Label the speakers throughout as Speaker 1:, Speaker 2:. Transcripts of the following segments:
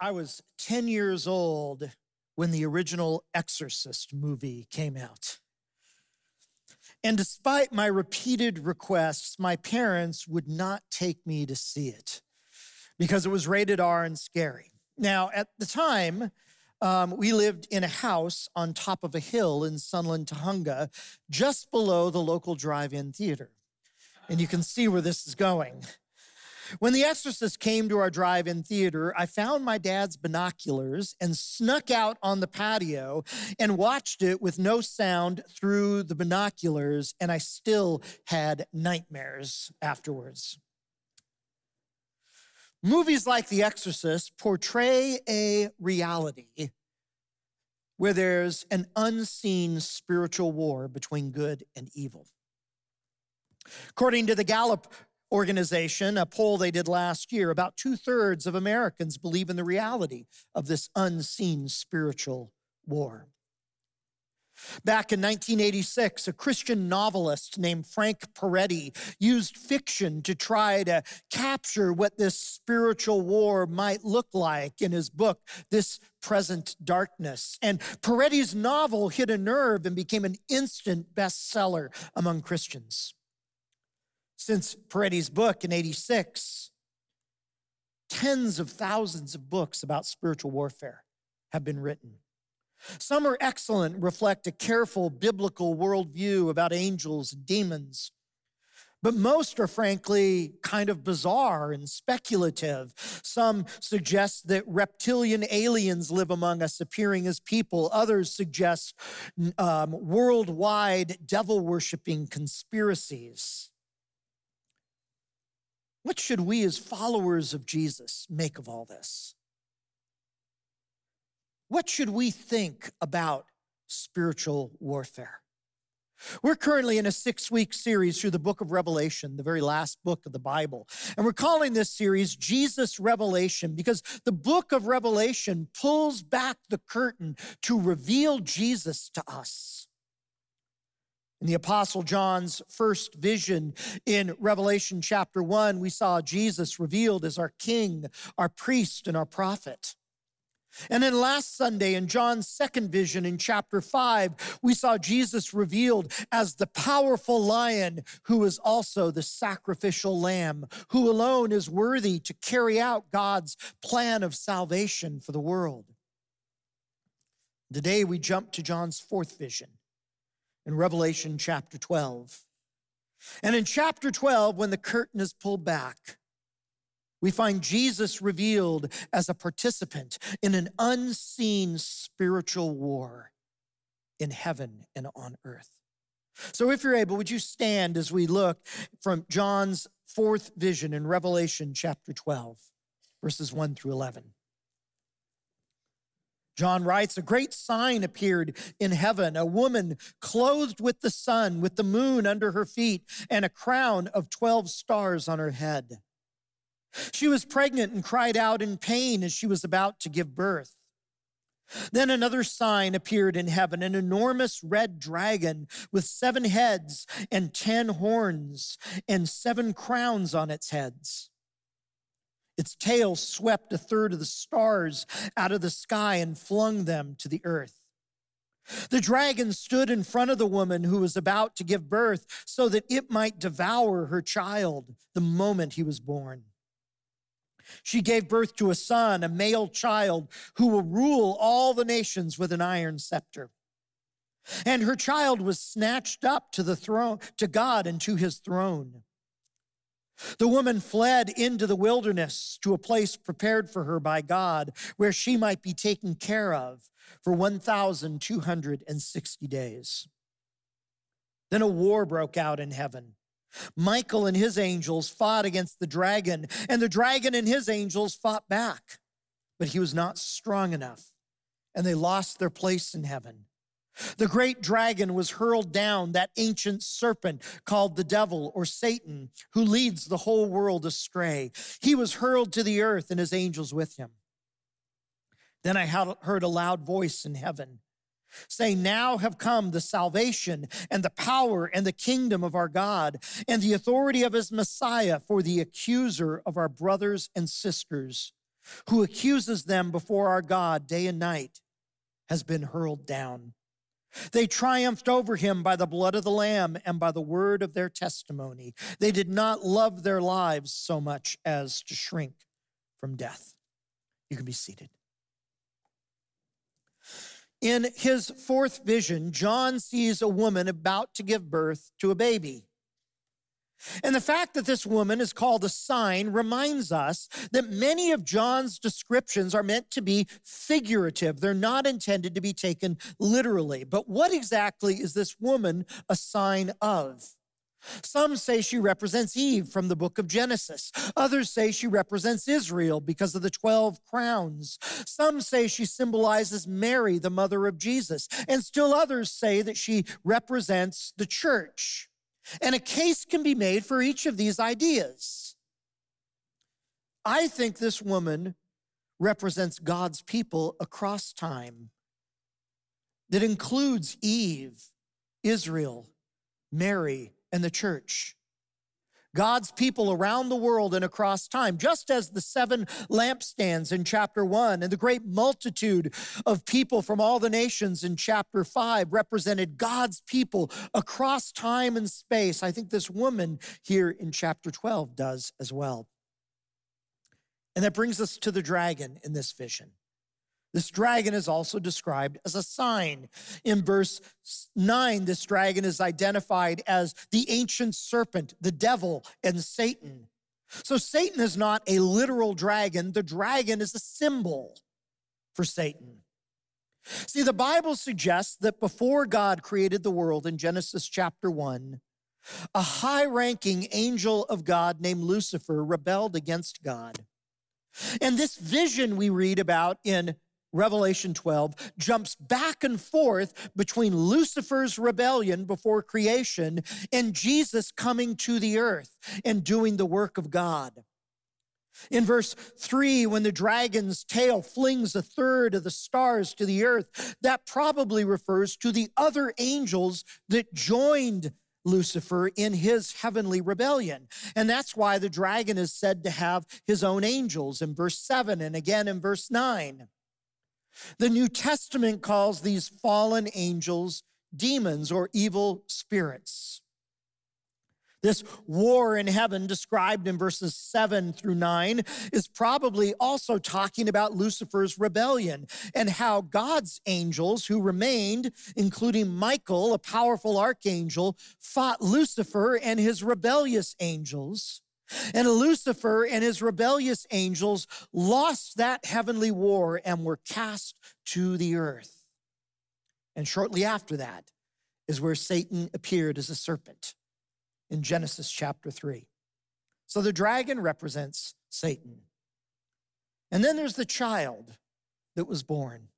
Speaker 1: I was 10 years old when the original Exorcist movie came out. And despite my repeated requests, my parents would not take me to see it because it was rated R and scary. Now, at the time, um, we lived in a house on top of a hill in Sunland, Tujunga, just below the local drive in theater. And you can see where this is going. When The Exorcist came to our drive in theater, I found my dad's binoculars and snuck out on the patio and watched it with no sound through the binoculars, and I still had nightmares afterwards. Movies like The Exorcist portray a reality where there's an unseen spiritual war between good and evil. According to the Gallup organization, a poll they did last year, about two thirds of Americans believe in the reality of this unseen spiritual war. Back in 1986, a Christian novelist named Frank Peretti used fiction to try to capture what this spiritual war might look like in his book, This Present Darkness. And Peretti's novel hit a nerve and became an instant bestseller among Christians. Since Peretti's book in 86, tens of thousands of books about spiritual warfare have been written. Some are excellent, reflect a careful biblical worldview about angels and demons. But most are frankly kind of bizarre and speculative. Some suggest that reptilian aliens live among us, appearing as people. Others suggest um, worldwide devil worshiping conspiracies. What should we, as followers of Jesus, make of all this? What should we think about spiritual warfare? We're currently in a six week series through the book of Revelation, the very last book of the Bible. And we're calling this series Jesus Revelation because the book of Revelation pulls back the curtain to reveal Jesus to us. In the Apostle John's first vision in Revelation chapter 1, we saw Jesus revealed as our King, our priest, and our prophet. And then last Sunday in John's second vision in chapter five, we saw Jesus revealed as the powerful lion who is also the sacrificial lamb, who alone is worthy to carry out God's plan of salvation for the world. Today we jump to John's fourth vision in Revelation chapter 12. And in chapter 12, when the curtain is pulled back, we find Jesus revealed as a participant in an unseen spiritual war in heaven and on earth. So, if you're able, would you stand as we look from John's fourth vision in Revelation chapter 12, verses 1 through 11? John writes, A great sign appeared in heaven, a woman clothed with the sun, with the moon under her feet, and a crown of 12 stars on her head. She was pregnant and cried out in pain as she was about to give birth. Then another sign appeared in heaven an enormous red dragon with seven heads and ten horns and seven crowns on its heads. Its tail swept a third of the stars out of the sky and flung them to the earth. The dragon stood in front of the woman who was about to give birth so that it might devour her child the moment he was born. She gave birth to a son, a male child, who will rule all the nations with an iron scepter. And her child was snatched up to the throne, to God and to his throne. The woman fled into the wilderness to a place prepared for her by God, where she might be taken care of for 1,260 days. Then a war broke out in heaven. Michael and his angels fought against the dragon, and the dragon and his angels fought back. But he was not strong enough, and they lost their place in heaven. The great dragon was hurled down, that ancient serpent called the devil or Satan, who leads the whole world astray. He was hurled to the earth and his angels with him. Then I heard a loud voice in heaven saying, Now have come the salvation and the power and the kingdom of our God and the authority of his Messiah, for the accuser of our brothers and sisters who accuses them before our God day and night, has been hurled down. They triumphed over him by the blood of the Lamb and by the word of their testimony. They did not love their lives so much as to shrink from death. You can be seated. In his fourth vision, John sees a woman about to give birth to a baby. And the fact that this woman is called a sign reminds us that many of John's descriptions are meant to be figurative. They're not intended to be taken literally. But what exactly is this woman a sign of? Some say she represents Eve from the book of Genesis. Others say she represents Israel because of the 12 crowns. Some say she symbolizes Mary, the mother of Jesus. And still others say that she represents the church. And a case can be made for each of these ideas. I think this woman represents God's people across time that includes Eve, Israel, Mary, and the church. God's people around the world and across time, just as the seven lampstands in chapter one and the great multitude of people from all the nations in chapter five represented God's people across time and space. I think this woman here in chapter 12 does as well. And that brings us to the dragon in this vision. This dragon is also described as a sign. In verse 9, this dragon is identified as the ancient serpent, the devil, and Satan. So Satan is not a literal dragon, the dragon is a symbol for Satan. See, the Bible suggests that before God created the world in Genesis chapter 1, a high ranking angel of God named Lucifer rebelled against God. And this vision we read about in Revelation 12, jumps back and forth between Lucifer's rebellion before creation and Jesus coming to the earth and doing the work of God. In verse 3, when the dragon's tail flings a third of the stars to the earth, that probably refers to the other angels that joined Lucifer in his heavenly rebellion. And that's why the dragon is said to have his own angels in verse 7 and again in verse 9. The New Testament calls these fallen angels demons or evil spirits. This war in heaven, described in verses 7 through 9, is probably also talking about Lucifer's rebellion and how God's angels who remained, including Michael, a powerful archangel, fought Lucifer and his rebellious angels. And Lucifer and his rebellious angels lost that heavenly war and were cast to the earth. And shortly after that is where Satan appeared as a serpent in Genesis chapter 3. So the dragon represents Satan. And then there's the child that was born.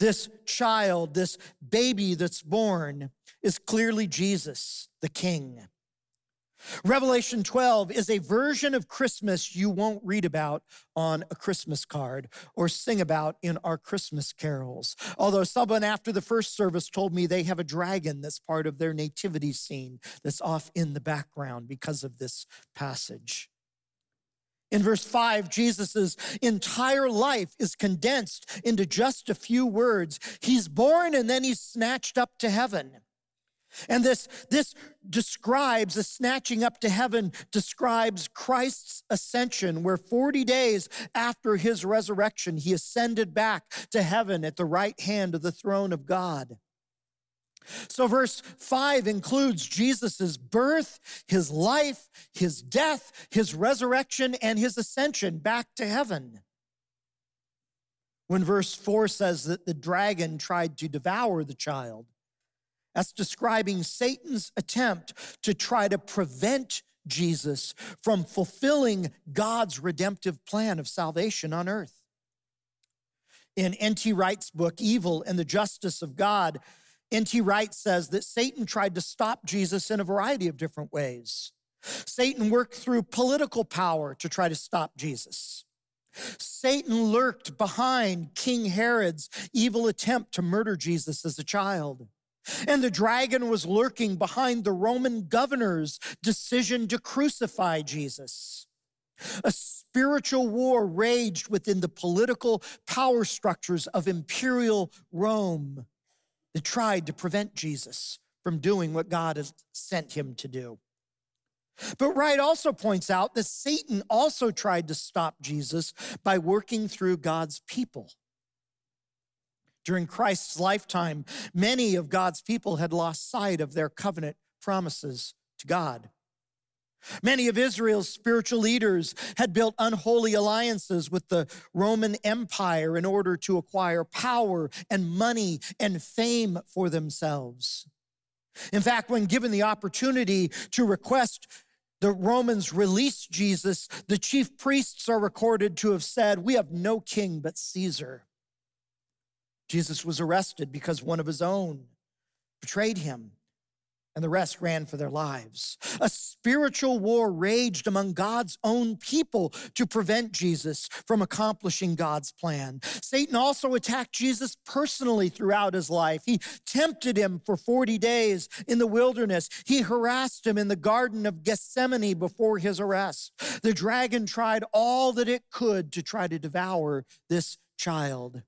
Speaker 1: This child, this baby that's born, is clearly Jesus, the King. Revelation 12 is a version of Christmas you won't read about on a Christmas card or sing about in our Christmas carols. Although someone after the first service told me they have a dragon that's part of their nativity scene that's off in the background because of this passage. In verse 5, Jesus' entire life is condensed into just a few words. He's born and then he's snatched up to heaven. And this, this describes, the snatching up to heaven describes Christ's ascension, where 40 days after his resurrection, he ascended back to heaven at the right hand of the throne of God. So, verse 5 includes Jesus' birth, his life, his death, his resurrection, and his ascension back to heaven. When verse 4 says that the dragon tried to devour the child, that's describing Satan's attempt to try to prevent Jesus from fulfilling God's redemptive plan of salvation on earth. In N.T. Wright's book, Evil and the Justice of God, N.T. Wright says that Satan tried to stop Jesus in a variety of different ways. Satan worked through political power to try to stop Jesus. Satan lurked behind King Herod's evil attempt to murder Jesus as a child. And the dragon was lurking behind the Roman governor's decision to crucify Jesus. A spiritual war raged within the political power structures of imperial Rome that tried to prevent Jesus from doing what God has sent him to do. But Wright also points out that Satan also tried to stop Jesus by working through God's people. During Christ's lifetime, many of God's people had lost sight of their covenant promises to God. Many of Israel's spiritual leaders had built unholy alliances with the Roman Empire in order to acquire power and money and fame for themselves. In fact, when given the opportunity to request the Romans release Jesus, the chief priests are recorded to have said, We have no king but Caesar. Jesus was arrested because one of his own betrayed him and the rest ran for their lives. A spiritual war raged among God's own people to prevent Jesus from accomplishing God's plan. Satan also attacked Jesus personally throughout his life. He tempted him for 40 days in the wilderness. He harassed him in the Garden of Gethsemane before his arrest. The dragon tried all that it could to try to devour this child.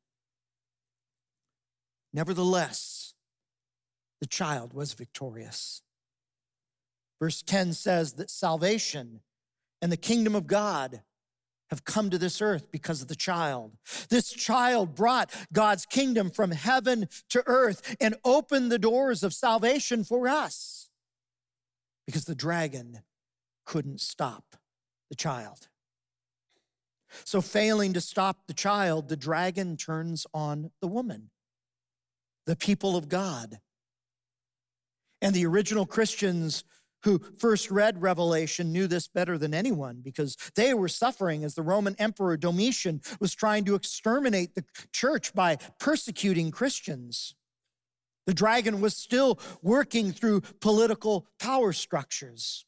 Speaker 1: Nevertheless, the child was victorious. Verse 10 says that salvation and the kingdom of God have come to this earth because of the child. This child brought God's kingdom from heaven to earth and opened the doors of salvation for us because the dragon couldn't stop the child. So, failing to stop the child, the dragon turns on the woman, the people of God. And the original Christians who first read Revelation knew this better than anyone because they were suffering as the Roman Emperor Domitian was trying to exterminate the church by persecuting Christians. The dragon was still working through political power structures.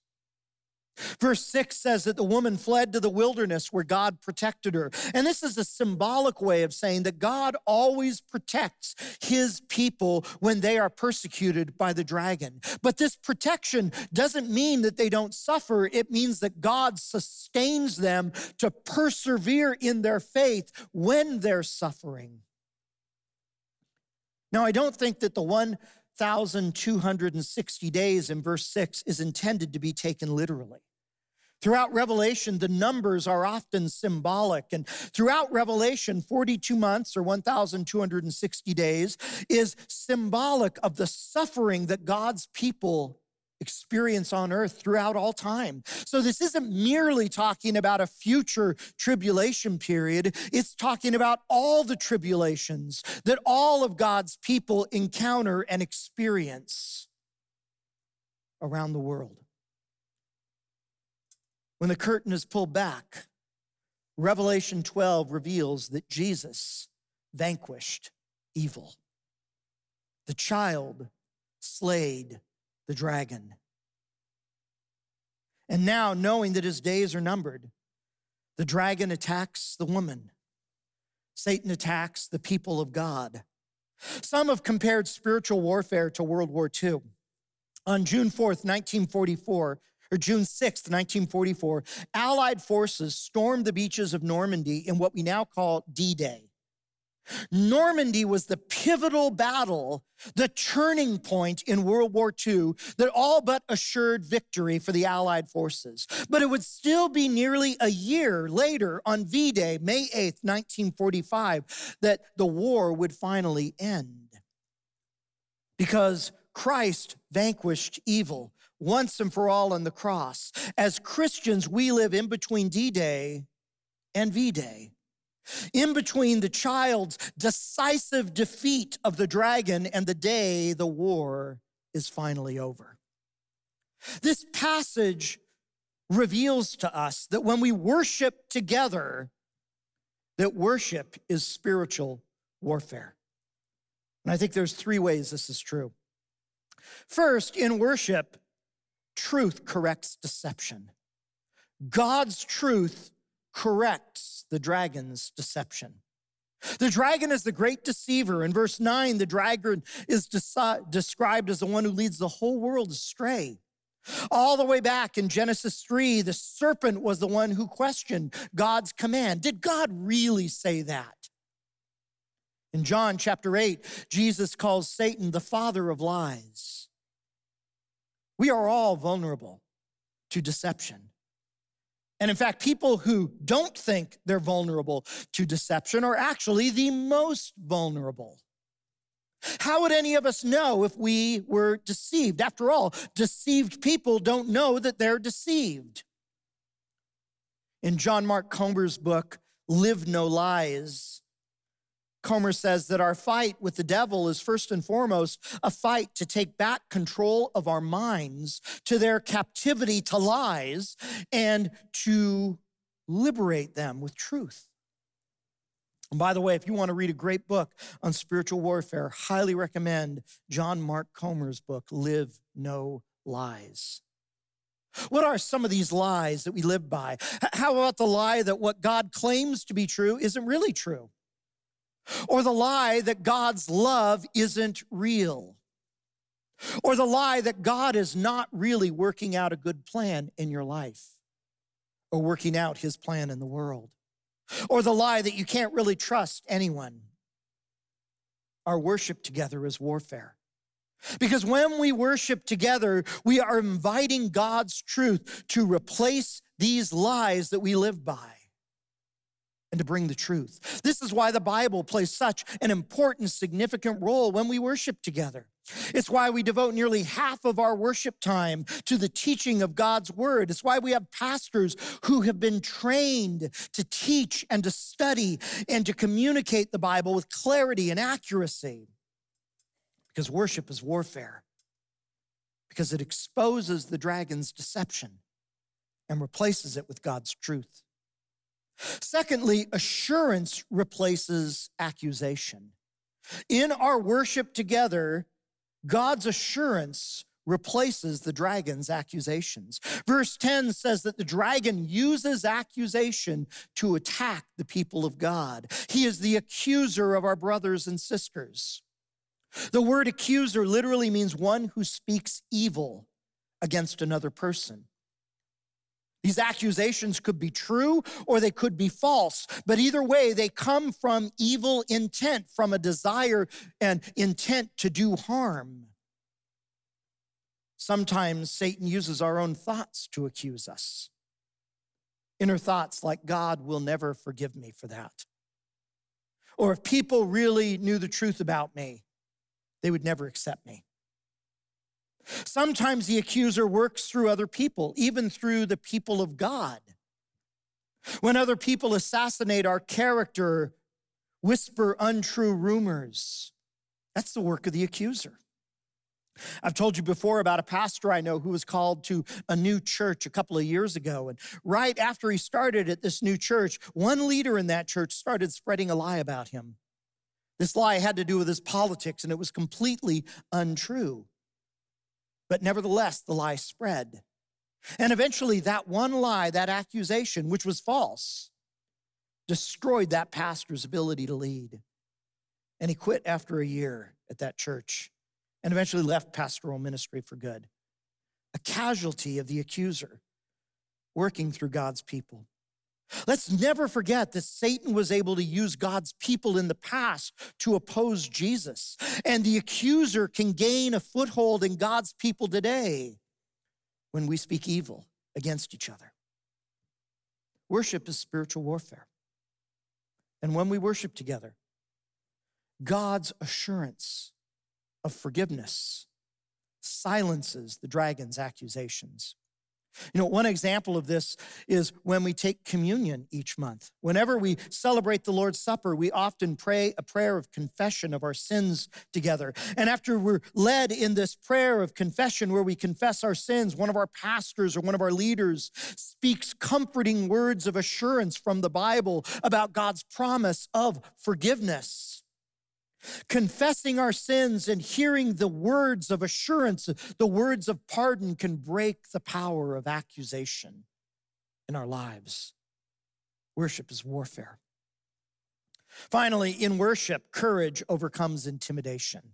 Speaker 1: Verse 6 says that the woman fled to the wilderness where God protected her. And this is a symbolic way of saying that God always protects his people when they are persecuted by the dragon. But this protection doesn't mean that they don't suffer, it means that God sustains them to persevere in their faith when they're suffering. Now, I don't think that the 1,260 days in verse 6 is intended to be taken literally. Throughout Revelation, the numbers are often symbolic. And throughout Revelation, 42 months or 1,260 days is symbolic of the suffering that God's people experience on earth throughout all time. So this isn't merely talking about a future tribulation period, it's talking about all the tribulations that all of God's people encounter and experience around the world. When the curtain is pulled back, Revelation 12 reveals that Jesus vanquished evil. The child slayed the dragon. And now, knowing that his days are numbered, the dragon attacks the woman. Satan attacks the people of God. Some have compared spiritual warfare to World War II. On June 4th, 1944, or June 6th, 1944, Allied forces stormed the beaches of Normandy in what we now call D Day. Normandy was the pivotal battle, the turning point in World War II that all but assured victory for the Allied forces. But it would still be nearly a year later on V Day, May 8th, 1945, that the war would finally end. Because Christ vanquished evil once and for all on the cross. As Christians, we live in between D Day and V Day. In between the child's decisive defeat of the dragon and the day the war is finally over. This passage reveals to us that when we worship together, that worship is spiritual warfare. And I think there's three ways this is true. First, in worship, truth corrects deception. God's truth corrects the dragon's deception. The dragon is the great deceiver. In verse 9, the dragon is described as the one who leads the whole world astray. All the way back in Genesis 3, the serpent was the one who questioned God's command. Did God really say that? In John chapter 8, Jesus calls Satan the father of lies. We are all vulnerable to deception. And in fact, people who don't think they're vulnerable to deception are actually the most vulnerable. How would any of us know if we were deceived? After all, deceived people don't know that they're deceived. In John Mark Comer's book, Live No Lies, Comer says that our fight with the devil is first and foremost a fight to take back control of our minds to their captivity to lies and to liberate them with truth. And by the way, if you want to read a great book on spiritual warfare, highly recommend John Mark Comer's book, Live No Lies. What are some of these lies that we live by? How about the lie that what God claims to be true isn't really true? Or the lie that God's love isn't real? Or the lie that God is not really working out a good plan in your life or working out his plan in the world? or the lie that you can't really trust anyone. Our worship together is warfare. Because when we worship together, we are inviting God's truth to replace these lies that we live by and to bring the truth. This is why the Bible plays such an important, significant role when we worship together. It's why we devote nearly half of our worship time to the teaching of God's word. It's why we have pastors who have been trained to teach and to study and to communicate the Bible with clarity and accuracy. Because worship is warfare, because it exposes the dragon's deception and replaces it with God's truth. Secondly, assurance replaces accusation. In our worship together, God's assurance replaces the dragon's accusations. Verse 10 says that the dragon uses accusation to attack the people of God. He is the accuser of our brothers and sisters. The word accuser literally means one who speaks evil against another person. These accusations could be true or they could be false, but either way, they come from evil intent, from a desire and intent to do harm. Sometimes Satan uses our own thoughts to accuse us. Inner thoughts like, God will never forgive me for that. Or if people really knew the truth about me, they would never accept me. Sometimes the accuser works through other people, even through the people of God. When other people assassinate our character, whisper untrue rumors, that's the work of the accuser. I've told you before about a pastor I know who was called to a new church a couple of years ago. And right after he started at this new church, one leader in that church started spreading a lie about him. This lie had to do with his politics, and it was completely untrue. But nevertheless, the lie spread. And eventually, that one lie, that accusation, which was false, destroyed that pastor's ability to lead. And he quit after a year at that church and eventually left pastoral ministry for good. A casualty of the accuser working through God's people. Let's never forget that Satan was able to use God's people in the past to oppose Jesus. And the accuser can gain a foothold in God's people today when we speak evil against each other. Worship is spiritual warfare. And when we worship together, God's assurance of forgiveness silences the dragon's accusations. You know, one example of this is when we take communion each month. Whenever we celebrate the Lord's Supper, we often pray a prayer of confession of our sins together. And after we're led in this prayer of confession where we confess our sins, one of our pastors or one of our leaders speaks comforting words of assurance from the Bible about God's promise of forgiveness. Confessing our sins and hearing the words of assurance, the words of pardon can break the power of accusation in our lives. Worship is warfare. Finally, in worship, courage overcomes intimidation.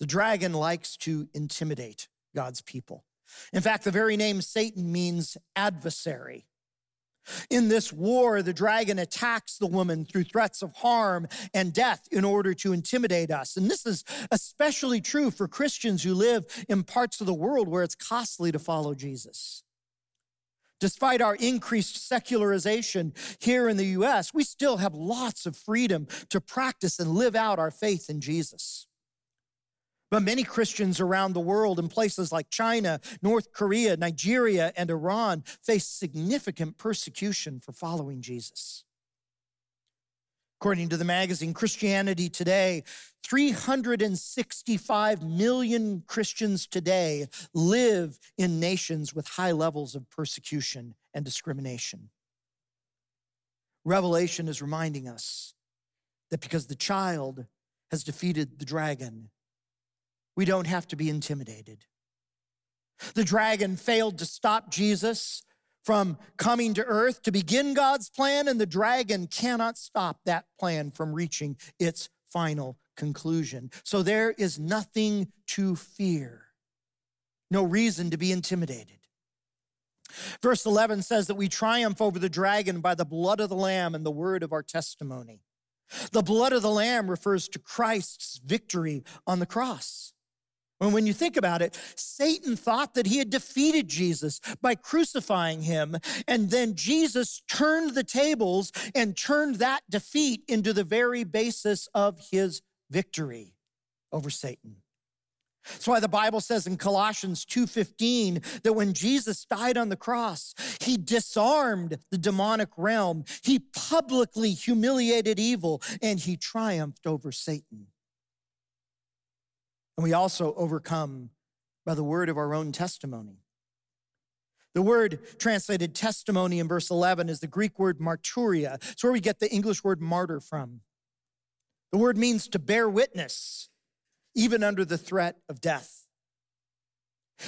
Speaker 1: The dragon likes to intimidate God's people. In fact, the very name Satan means adversary. In this war, the dragon attacks the woman through threats of harm and death in order to intimidate us. And this is especially true for Christians who live in parts of the world where it's costly to follow Jesus. Despite our increased secularization here in the US, we still have lots of freedom to practice and live out our faith in Jesus. But many Christians around the world in places like China, North Korea, Nigeria, and Iran face significant persecution for following Jesus. According to the magazine Christianity Today, 365 million Christians today live in nations with high levels of persecution and discrimination. Revelation is reminding us that because the child has defeated the dragon, we don't have to be intimidated. The dragon failed to stop Jesus from coming to earth to begin God's plan, and the dragon cannot stop that plan from reaching its final conclusion. So there is nothing to fear, no reason to be intimidated. Verse 11 says that we triumph over the dragon by the blood of the Lamb and the word of our testimony. The blood of the Lamb refers to Christ's victory on the cross. And when you think about it, Satan thought that he had defeated Jesus by crucifying him. And then Jesus turned the tables and turned that defeat into the very basis of his victory over Satan. That's why the Bible says in Colossians 2:15 that when Jesus died on the cross, he disarmed the demonic realm. He publicly humiliated evil and he triumphed over Satan. And we also overcome by the word of our own testimony. The word translated testimony in verse 11 is the Greek word marturia. It's where we get the English word martyr from. The word means to bear witness, even under the threat of death.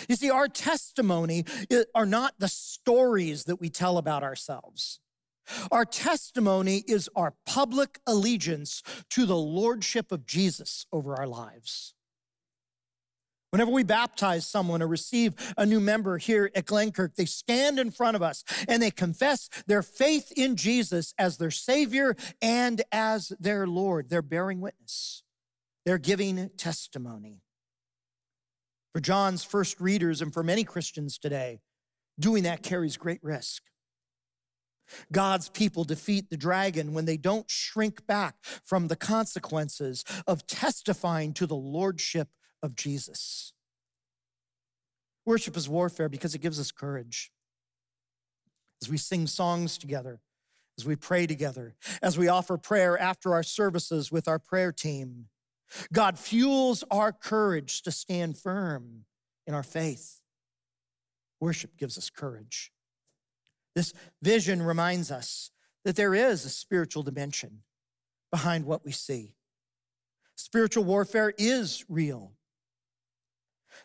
Speaker 1: You see, our testimony are not the stories that we tell about ourselves. Our testimony is our public allegiance to the lordship of Jesus over our lives. Whenever we baptize someone or receive a new member here at Glenkirk, they stand in front of us and they confess their faith in Jesus as their Savior and as their Lord. They're bearing witness, they're giving testimony. For John's first readers and for many Christians today, doing that carries great risk. God's people defeat the dragon when they don't shrink back from the consequences of testifying to the lordship of Jesus. Worship is warfare because it gives us courage. As we sing songs together, as we pray together, as we offer prayer after our services with our prayer team, God fuels our courage to stand firm in our faith. Worship gives us courage. This vision reminds us that there is a spiritual dimension behind what we see. Spiritual warfare is real.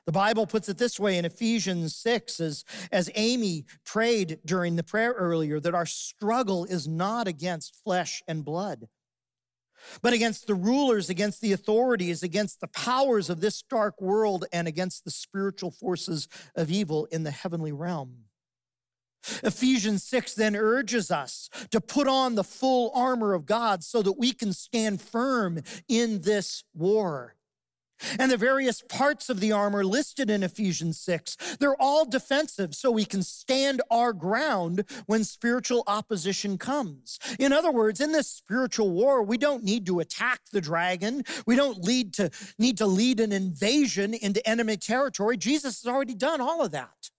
Speaker 1: The Bible puts it this way in Ephesians 6, as, as Amy prayed during the prayer earlier, that our struggle is not against flesh and blood, but against the rulers, against the authorities, against the powers of this dark world, and against the spiritual forces of evil in the heavenly realm. Ephesians 6 then urges us to put on the full armor of God so that we can stand firm in this war. And the various parts of the armor listed in Ephesians 6, they're all defensive so we can stand our ground when spiritual opposition comes. In other words, in this spiritual war, we don't need to attack the dragon. We don't lead to, need to lead an invasion into enemy territory. Jesus has already done all of that.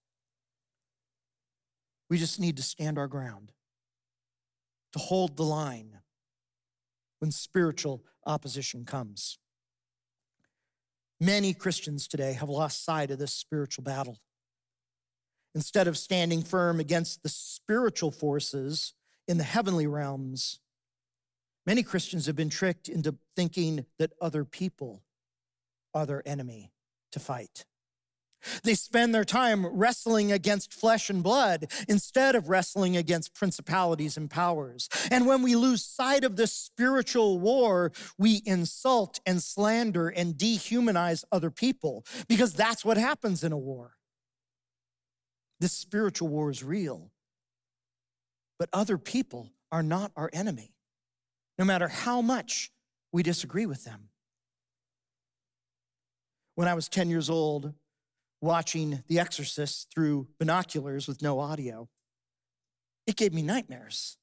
Speaker 1: We just need to stand our ground, to hold the line when spiritual opposition comes. Many Christians today have lost sight of this spiritual battle. Instead of standing firm against the spiritual forces in the heavenly realms, many Christians have been tricked into thinking that other people are their enemy to fight. They spend their time wrestling against flesh and blood instead of wrestling against principalities and powers. And when we lose sight of this spiritual war, we insult and slander and dehumanize other people because that's what happens in a war. This spiritual war is real. But other people are not our enemy, no matter how much we disagree with them. When I was 10 years old, watching The Exorcist through binoculars with no audio, it gave me nightmares.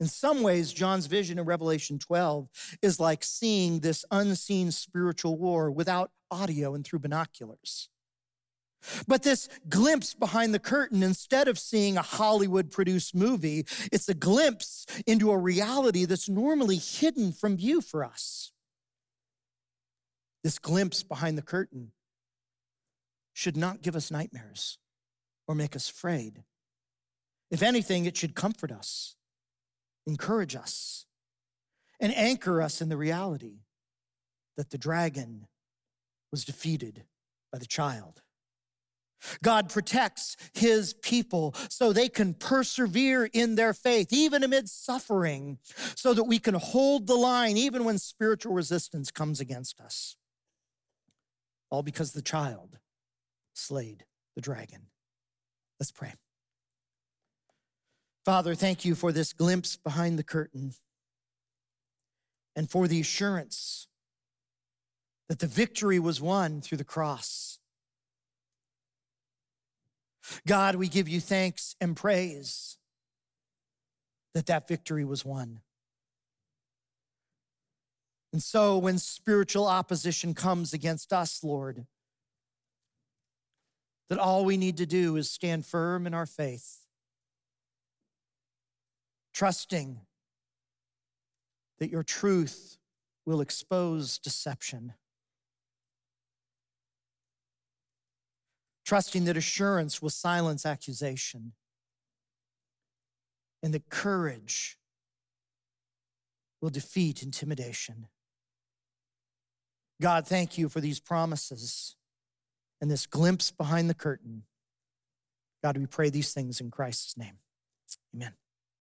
Speaker 1: In some ways, John's vision in Revelation 12 is like seeing this unseen spiritual war without audio and through binoculars. But this glimpse behind the curtain, instead of seeing a Hollywood produced movie, it's a glimpse into a reality that's normally hidden from view for us. This glimpse behind the curtain should not give us nightmares or make us afraid. If anything, it should comfort us, encourage us, and anchor us in the reality that the dragon was defeated by the child. God protects his people so they can persevere in their faith, even amid suffering, so that we can hold the line even when spiritual resistance comes against us. All because the child slayed the dragon. Let's pray. Father, thank you for this glimpse behind the curtain and for the assurance that the victory was won through the cross. God, we give you thanks and praise that that victory was won. And so when spiritual opposition comes against us, Lord, that all we need to do is stand firm in our faith trusting that your truth will expose deception. Trusting that assurance will silence accusation and that courage will defeat intimidation. God, thank you for these promises and this glimpse behind the curtain. God, we pray these things in Christ's name. Amen.